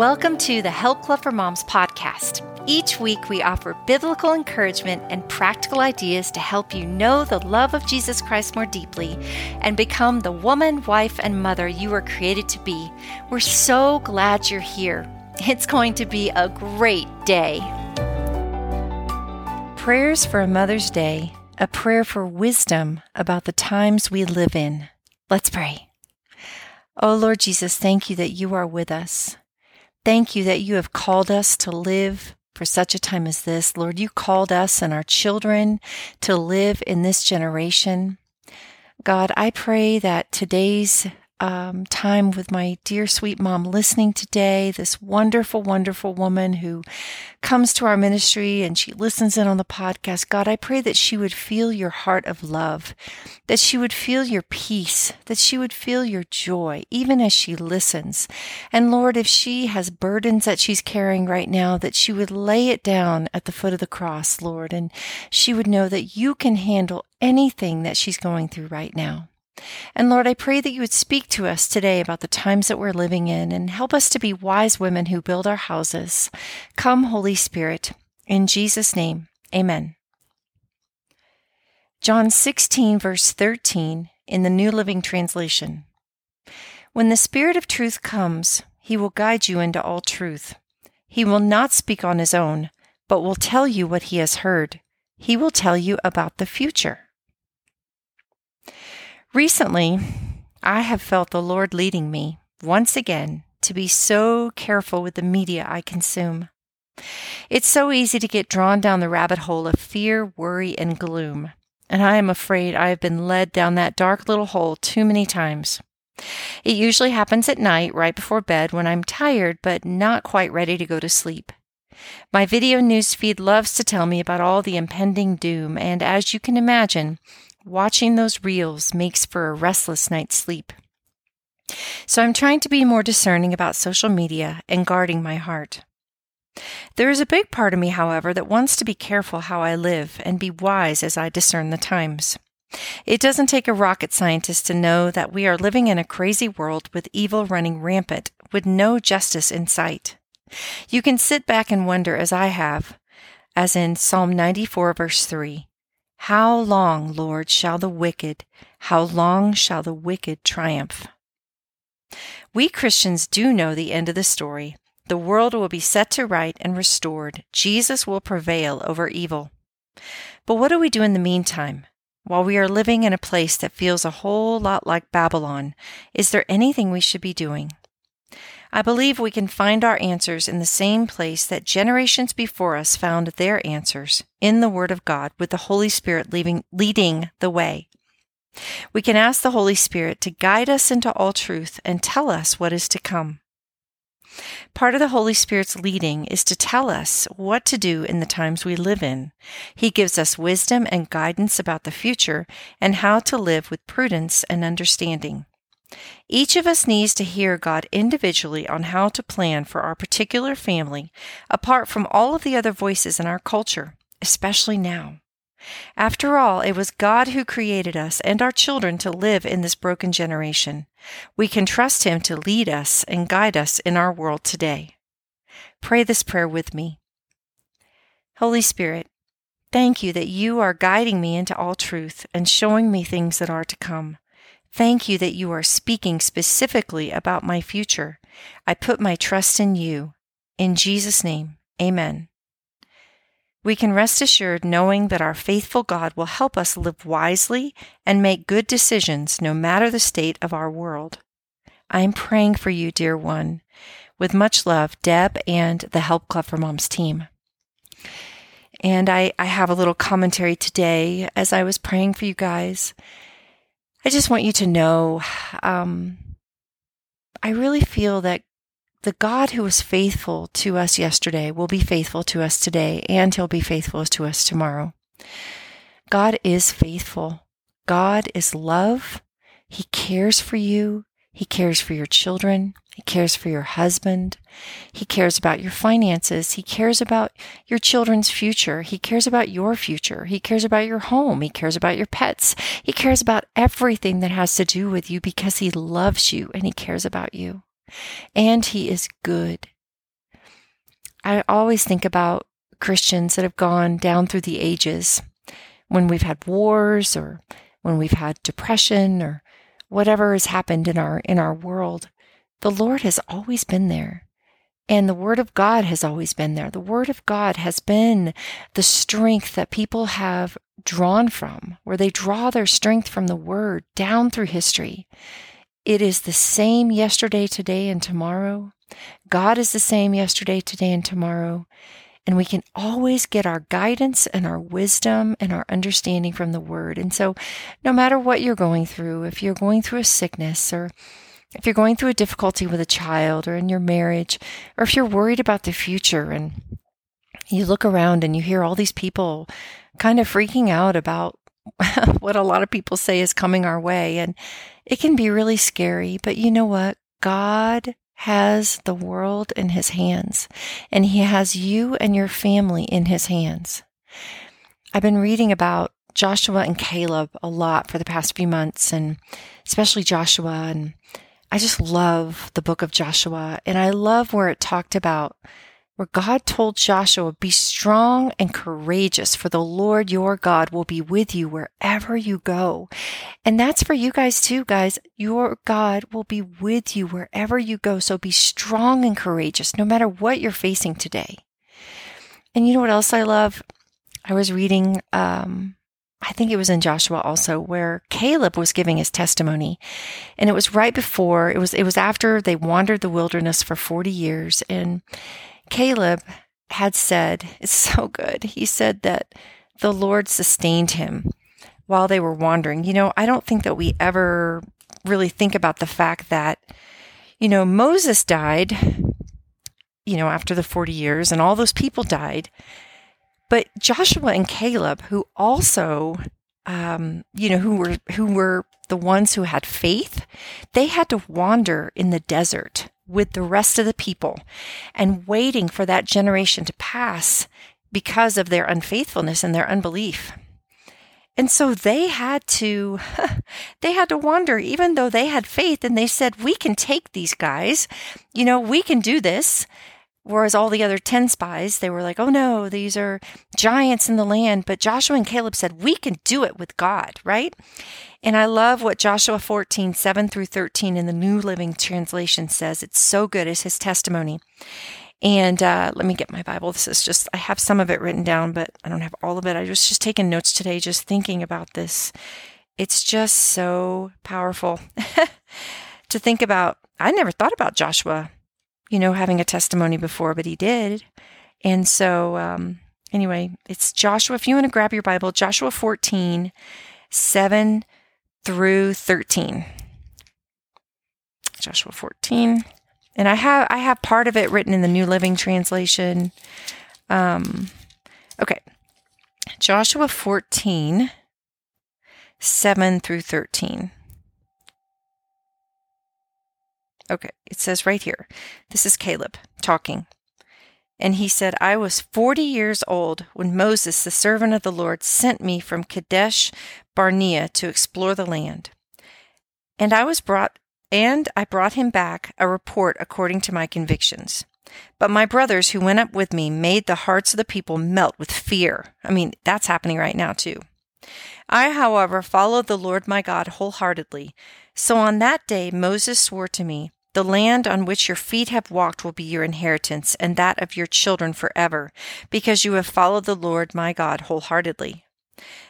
Welcome to the Help Club for Moms podcast. Each week, we offer biblical encouragement and practical ideas to help you know the love of Jesus Christ more deeply and become the woman, wife, and mother you were created to be. We're so glad you're here. It's going to be a great day. Prayers for a Mother's Day, a prayer for wisdom about the times we live in. Let's pray. Oh Lord Jesus, thank you that you are with us. Thank you that you have called us to live for such a time as this. Lord, you called us and our children to live in this generation. God, I pray that today's um, time with my dear sweet mom listening today, this wonderful, wonderful woman who comes to our ministry and she listens in on the podcast. God, I pray that she would feel your heart of love, that she would feel your peace, that she would feel your joy, even as she listens. And Lord, if she has burdens that she's carrying right now, that she would lay it down at the foot of the cross, Lord, and she would know that you can handle anything that she's going through right now. And Lord, I pray that you would speak to us today about the times that we're living in and help us to be wise women who build our houses. Come, Holy Spirit. In Jesus' name, amen. John 16, verse 13 in the New Living Translation. When the Spirit of truth comes, he will guide you into all truth. He will not speak on his own, but will tell you what he has heard. He will tell you about the future. Recently, I have felt the Lord leading me once again to be so careful with the media I consume. It's so easy to get drawn down the rabbit hole of fear, worry, and gloom, and I am afraid I have been led down that dark little hole too many times. It usually happens at night, right before bed, when I'm tired but not quite ready to go to sleep. My video news feed loves to tell me about all the impending doom, and as you can imagine, Watching those reels makes for a restless night's sleep. So I'm trying to be more discerning about social media and guarding my heart. There is a big part of me, however, that wants to be careful how I live and be wise as I discern the times. It doesn't take a rocket scientist to know that we are living in a crazy world with evil running rampant, with no justice in sight. You can sit back and wonder, as I have, as in Psalm 94, verse 3 how long, Lord, shall the wicked, how long shall the wicked triumph? We Christians do know the end of the story. The world will be set to right and restored. Jesus will prevail over evil. But what do we do in the meantime? While we are living in a place that feels a whole lot like Babylon, is there anything we should be doing? I believe we can find our answers in the same place that generations before us found their answers in the Word of God, with the Holy Spirit leaving, leading the way. We can ask the Holy Spirit to guide us into all truth and tell us what is to come. Part of the Holy Spirit's leading is to tell us what to do in the times we live in. He gives us wisdom and guidance about the future and how to live with prudence and understanding. Each of us needs to hear God individually on how to plan for our particular family, apart from all of the other voices in our culture, especially now. After all, it was God who created us and our children to live in this broken generation. We can trust Him to lead us and guide us in our world today. Pray this prayer with me. Holy Spirit, thank you that you are guiding me into all truth and showing me things that are to come. Thank you that you are speaking specifically about my future. I put my trust in you. In Jesus' name, amen. We can rest assured knowing that our faithful God will help us live wisely and make good decisions no matter the state of our world. I am praying for you, dear one. With much love, Deb and the Help Club for Moms team. And I, I have a little commentary today as I was praying for you guys. I just want you to know um, I really feel that the God who was faithful to us yesterday will be faithful to us today, and he'll be faithful to us tomorrow. God is faithful. God is love. He cares for you. He cares for your children. He cares for your husband. He cares about your finances. He cares about your children's future. He cares about your future. He cares about your home. He cares about your pets. He cares about everything that has to do with you because he loves you and he cares about you. And he is good. I always think about Christians that have gone down through the ages when we've had wars or when we've had depression or whatever has happened in our in our world. The Lord has always been there. And the Word of God has always been there. The Word of God has been the strength that people have drawn from, where they draw their strength from the Word down through history. It is the same yesterday, today, and tomorrow. God is the same yesterday, today, and tomorrow. And we can always get our guidance and our wisdom and our understanding from the Word. And so, no matter what you're going through, if you're going through a sickness or if you're going through a difficulty with a child or in your marriage, or if you're worried about the future and you look around and you hear all these people kind of freaking out about what a lot of people say is coming our way. And it can be really scary. But you know what? God has the world in his hands, and he has you and your family in his hands. I've been reading about Joshua and Caleb a lot for the past few months, and especially Joshua. And I just love the book of Joshua. And I love where it talked about where God told Joshua, Be strong and courageous, for the Lord your God will be with you wherever you go. And that's for you guys too, guys. Your God will be with you wherever you go. So be strong and courageous, no matter what you're facing today. And you know what else I love? I was reading, um, I think it was in Joshua also, where Caleb was giving his testimony. And it was right before, it was, it was after they wandered the wilderness for 40 years. And Caleb had said, it's so good. He said that the Lord sustained him while they were wandering. You know, I don't think that we ever really think about the fact that, you know, Moses died, you know, after the 40 years and all those people died. But Joshua and Caleb, who also, um, you know, who were, who were the ones who had faith, they had to wander in the desert with the rest of the people and waiting for that generation to pass because of their unfaithfulness and their unbelief. And so they had to, they had to wander even though they had faith and they said, we can take these guys, you know, we can do this. Whereas all the other 10 spies, they were like, oh no, these are giants in the land. But Joshua and Caleb said, we can do it with God, right? And I love what Joshua 14, 7 through 13 in the New Living Translation says. It's so good as his testimony. And uh, let me get my Bible. This is just, I have some of it written down, but I don't have all of it. I was just taking notes today, just thinking about this. It's just so powerful to think about. I never thought about Joshua, you know, having a testimony before, but he did. And so, um, anyway, it's Joshua. If you want to grab your Bible, Joshua 14, 7 through 13. Joshua 14. And I have I have part of it written in the New Living Translation. Um, okay. Joshua 14, 7 through 13. Okay, it says right here. This is Caleb talking. And he said, I was 40 years old when Moses, the servant of the Lord, sent me from Kadesh Barnea to explore the land. And I was brought and I brought him back a report according to my convictions. But my brothers who went up with me made the hearts of the people melt with fear. I mean, that's happening right now too. I, however, followed the Lord my God wholeheartedly. So on that day Moses swore to me, the land on which your feet have walked will be your inheritance, and that of your children forever, because you have followed the Lord my God wholeheartedly.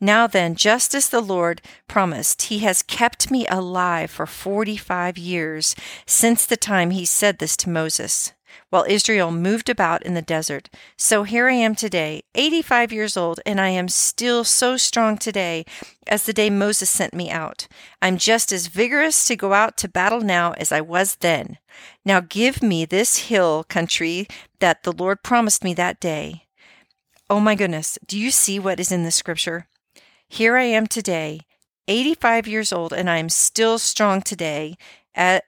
Now then, just as the Lord promised, he has kept me alive for 45 years since the time he said this to Moses, while Israel moved about in the desert. So here I am today, 85 years old, and I am still so strong today as the day Moses sent me out. I'm just as vigorous to go out to battle now as I was then. Now give me this hill country that the Lord promised me that day. Oh my goodness, do you see what is in the scripture? Here I am today, 85 years old, and I am still strong today. Uh,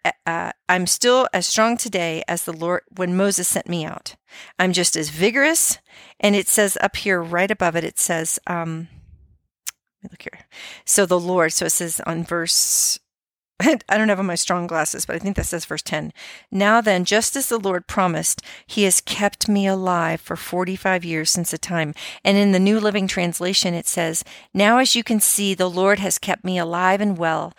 I'm still as strong today as the Lord when Moses sent me out. I'm just as vigorous. And it says up here, right above it, it says, um, look here. So the Lord, so it says on verse I don't have on my strong glasses, but I think that says verse 10. Now then, just as the Lord promised, he has kept me alive for 45 years since the time. And in the New Living Translation, it says, Now as you can see, the Lord has kept me alive and well.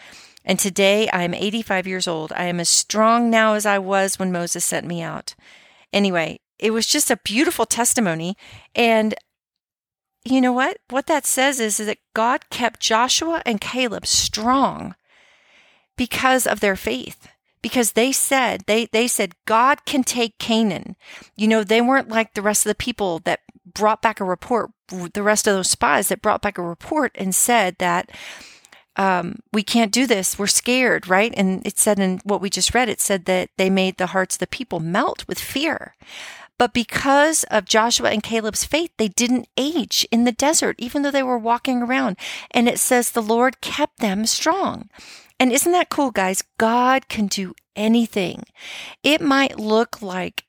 And today I am 85 years old. I am as strong now as I was when Moses sent me out. Anyway, it was just a beautiful testimony. And you know what? What that says is, is that God kept Joshua and Caleb strong because of their faith because they said they they said God can take Canaan. You know, they weren't like the rest of the people that brought back a report, the rest of those spies that brought back a report and said that um, we can't do this. We're scared, right? And it said in what we just read, it said that they made the hearts of the people melt with fear. But because of Joshua and Caleb's faith, they didn't age in the desert, even though they were walking around. And it says the Lord kept them strong. And isn't that cool, guys? God can do anything. It might look like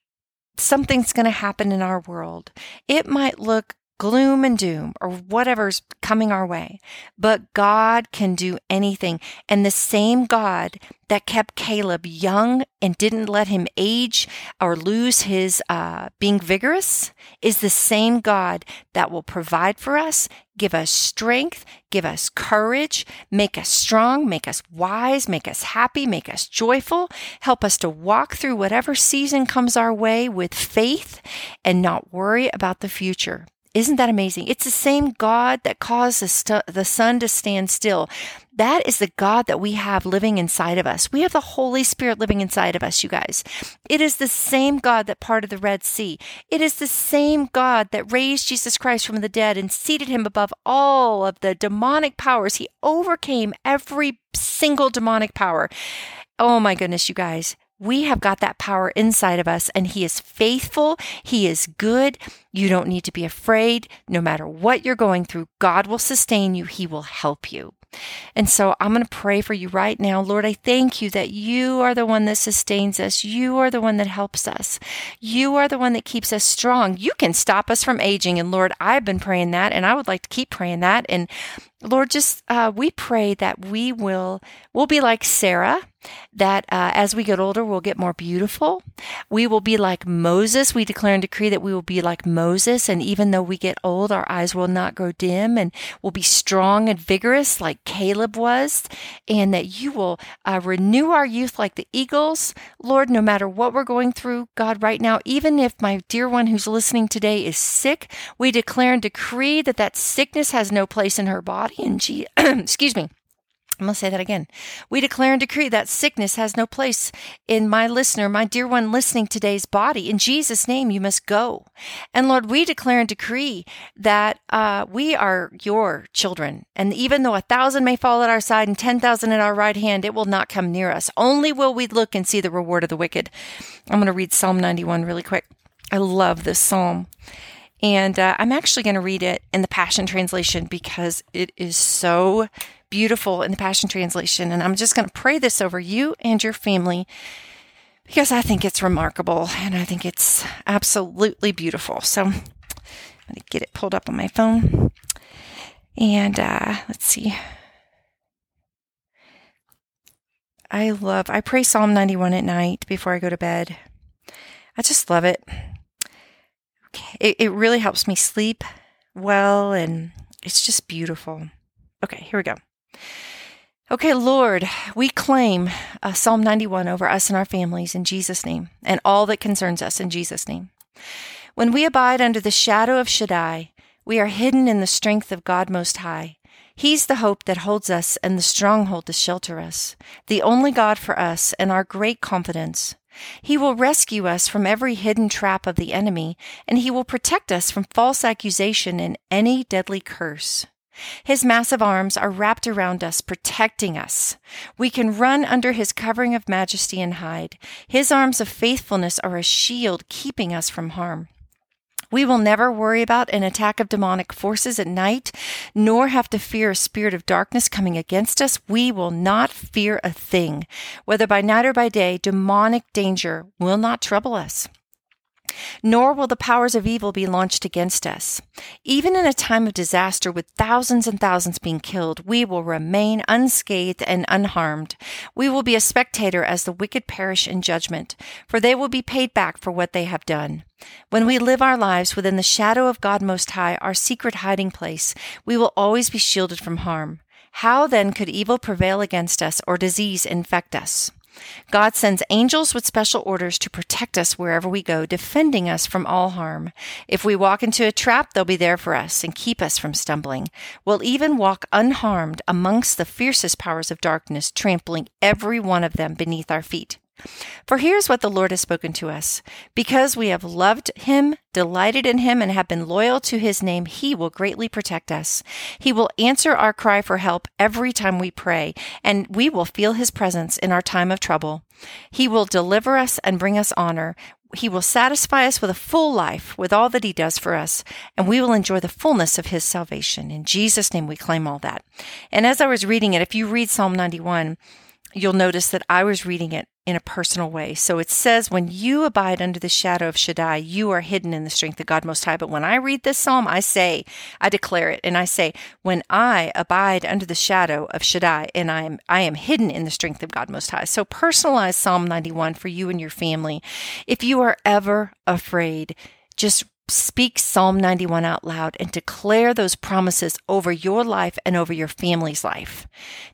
something's going to happen in our world. It might look gloom and doom or whatever's coming our way. But God can do anything. And the same God that kept Caleb young and didn't let him age or lose his uh, being vigorous is the same God that will provide for us, give us strength, give us courage, make us strong, make us wise, make us happy, make us joyful, help us to walk through whatever season comes our way with faith and not worry about the future. Isn't that amazing? It's the same God that caused the, st- the sun to stand still. That is the God that we have living inside of us. We have the Holy Spirit living inside of us, you guys. It is the same God that parted the Red Sea. It is the same God that raised Jesus Christ from the dead and seated him above all of the demonic powers. He overcame every single demonic power. Oh my goodness, you guys. We have got that power inside of us, and He is faithful. He is good. You don't need to be afraid. No matter what you're going through, God will sustain you, He will help you. And so I'm going to pray for you right now. Lord, I thank you that you are the one that sustains us. You are the one that helps us. You are the one that keeps us strong. You can stop us from aging. And Lord, I've been praying that, and I would like to keep praying that. And Lord, just uh, we pray that we will we'll be like Sarah, that uh, as we get older, we'll get more beautiful. We will be like Moses. We declare and decree that we will be like Moses, and even though we get old, our eyes will not grow dim, and we'll be strong and vigorous like Caleb was, and that you will uh, renew our youth like the eagles, Lord. No matter what we're going through, God, right now, even if my dear one who's listening today is sick, we declare and decree that that sickness has no place in her body And, G- excuse me. I'm going to say that again. We declare and decree that sickness has no place in my listener, my dear one listening today's body. In Jesus' name, you must go. And Lord, we declare and decree that uh, we are your children. And even though a thousand may fall at our side and 10,000 at our right hand, it will not come near us. Only will we look and see the reward of the wicked. I'm going to read Psalm 91 really quick. I love this psalm. And uh, I'm actually going to read it in the Passion Translation because it is so beautiful in the Passion Translation. And I'm just going to pray this over you and your family because I think it's remarkable and I think it's absolutely beautiful. So I'm going to get it pulled up on my phone. And uh, let's see. I love, I pray Psalm 91 at night before I go to bed. I just love it it, it really helps me sleep well and it's just beautiful. Okay, here we go. Okay, Lord, we claim uh, Psalm 91 over us and our families in Jesus' name and all that concerns us in Jesus' name. When we abide under the shadow of Shaddai, we are hidden in the strength of God Most High. He's the hope that holds us and the stronghold to shelter us, the only God for us and our great confidence. He will rescue us from every hidden trap of the enemy, and he will protect us from false accusation and any deadly curse. His massive arms are wrapped around us, protecting us. We can run under his covering of majesty and hide. His arms of faithfulness are a shield keeping us from harm. We will never worry about an attack of demonic forces at night, nor have to fear a spirit of darkness coming against us. We will not fear a thing. Whether by night or by day, demonic danger will not trouble us. Nor will the powers of evil be launched against us. Even in a time of disaster with thousands and thousands being killed, we will remain unscathed and unharmed. We will be a spectator as the wicked perish in judgment, for they will be paid back for what they have done. When we live our lives within the shadow of God Most High, our secret hiding place, we will always be shielded from harm. How then could evil prevail against us or disease infect us? God sends angels with special orders to protect us wherever we go, defending us from all harm. If we walk into a trap, they'll be there for us and keep us from stumbling. We'll even walk unharmed amongst the fiercest powers of darkness, trampling every one of them beneath our feet. For here's what the Lord has spoken to us. Because we have loved him, delighted in him, and have been loyal to his name, he will greatly protect us. He will answer our cry for help every time we pray, and we will feel his presence in our time of trouble. He will deliver us and bring us honor. He will satisfy us with a full life with all that He does for us, and we will enjoy the fullness of His salvation. In Jesus' name, we claim all that. And as I was reading it, if you read Psalm 91, you'll notice that I was reading it in a personal way. So it says, When you abide under the shadow of Shaddai, you are hidden in the strength of God Most High. But when I read this psalm, I say, I declare it, and I say, When I abide under the shadow of Shaddai, and I am, I am hidden in the strength of God Most High. So personalize Psalm 91 for you and your family. If you are ever afraid, just speak Psalm 91 out loud and declare those promises over your life and over your family's life.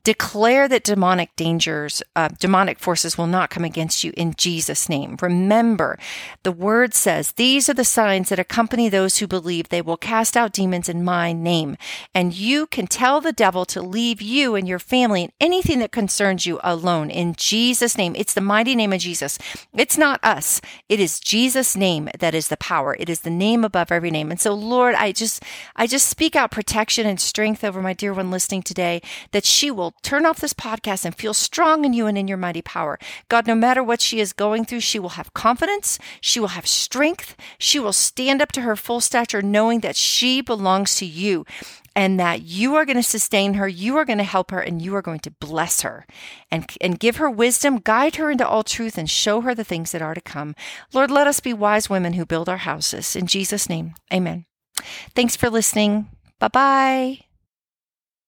Declare that demonic dangers, uh, demonic forces will not come against you in Jesus' name. Remember, the word says, These are the signs that accompany those who believe they will cast out demons in my name. And you can tell the devil to leave you and your family and anything that concerns you alone in Jesus' name. It's the mighty name of Jesus. It's not us, it is Jesus' name that is the power. It is the name above every name. And so, Lord, I just, I just speak out protection and strength over my dear one listening today that she will turn off this podcast and feel strong in you and in your mighty power. God, no matter what she is going through, she will have confidence. She will have strength. She will stand up to her full stature knowing that she belongs to you and that you are going to sustain her, you are going to help her, and you are going to bless her and, and give her wisdom, guide her into all truth, and show her the things that are to come. Lord, let us be wise women who build our houses. In Jesus' name, amen. Thanks for listening. Bye bye.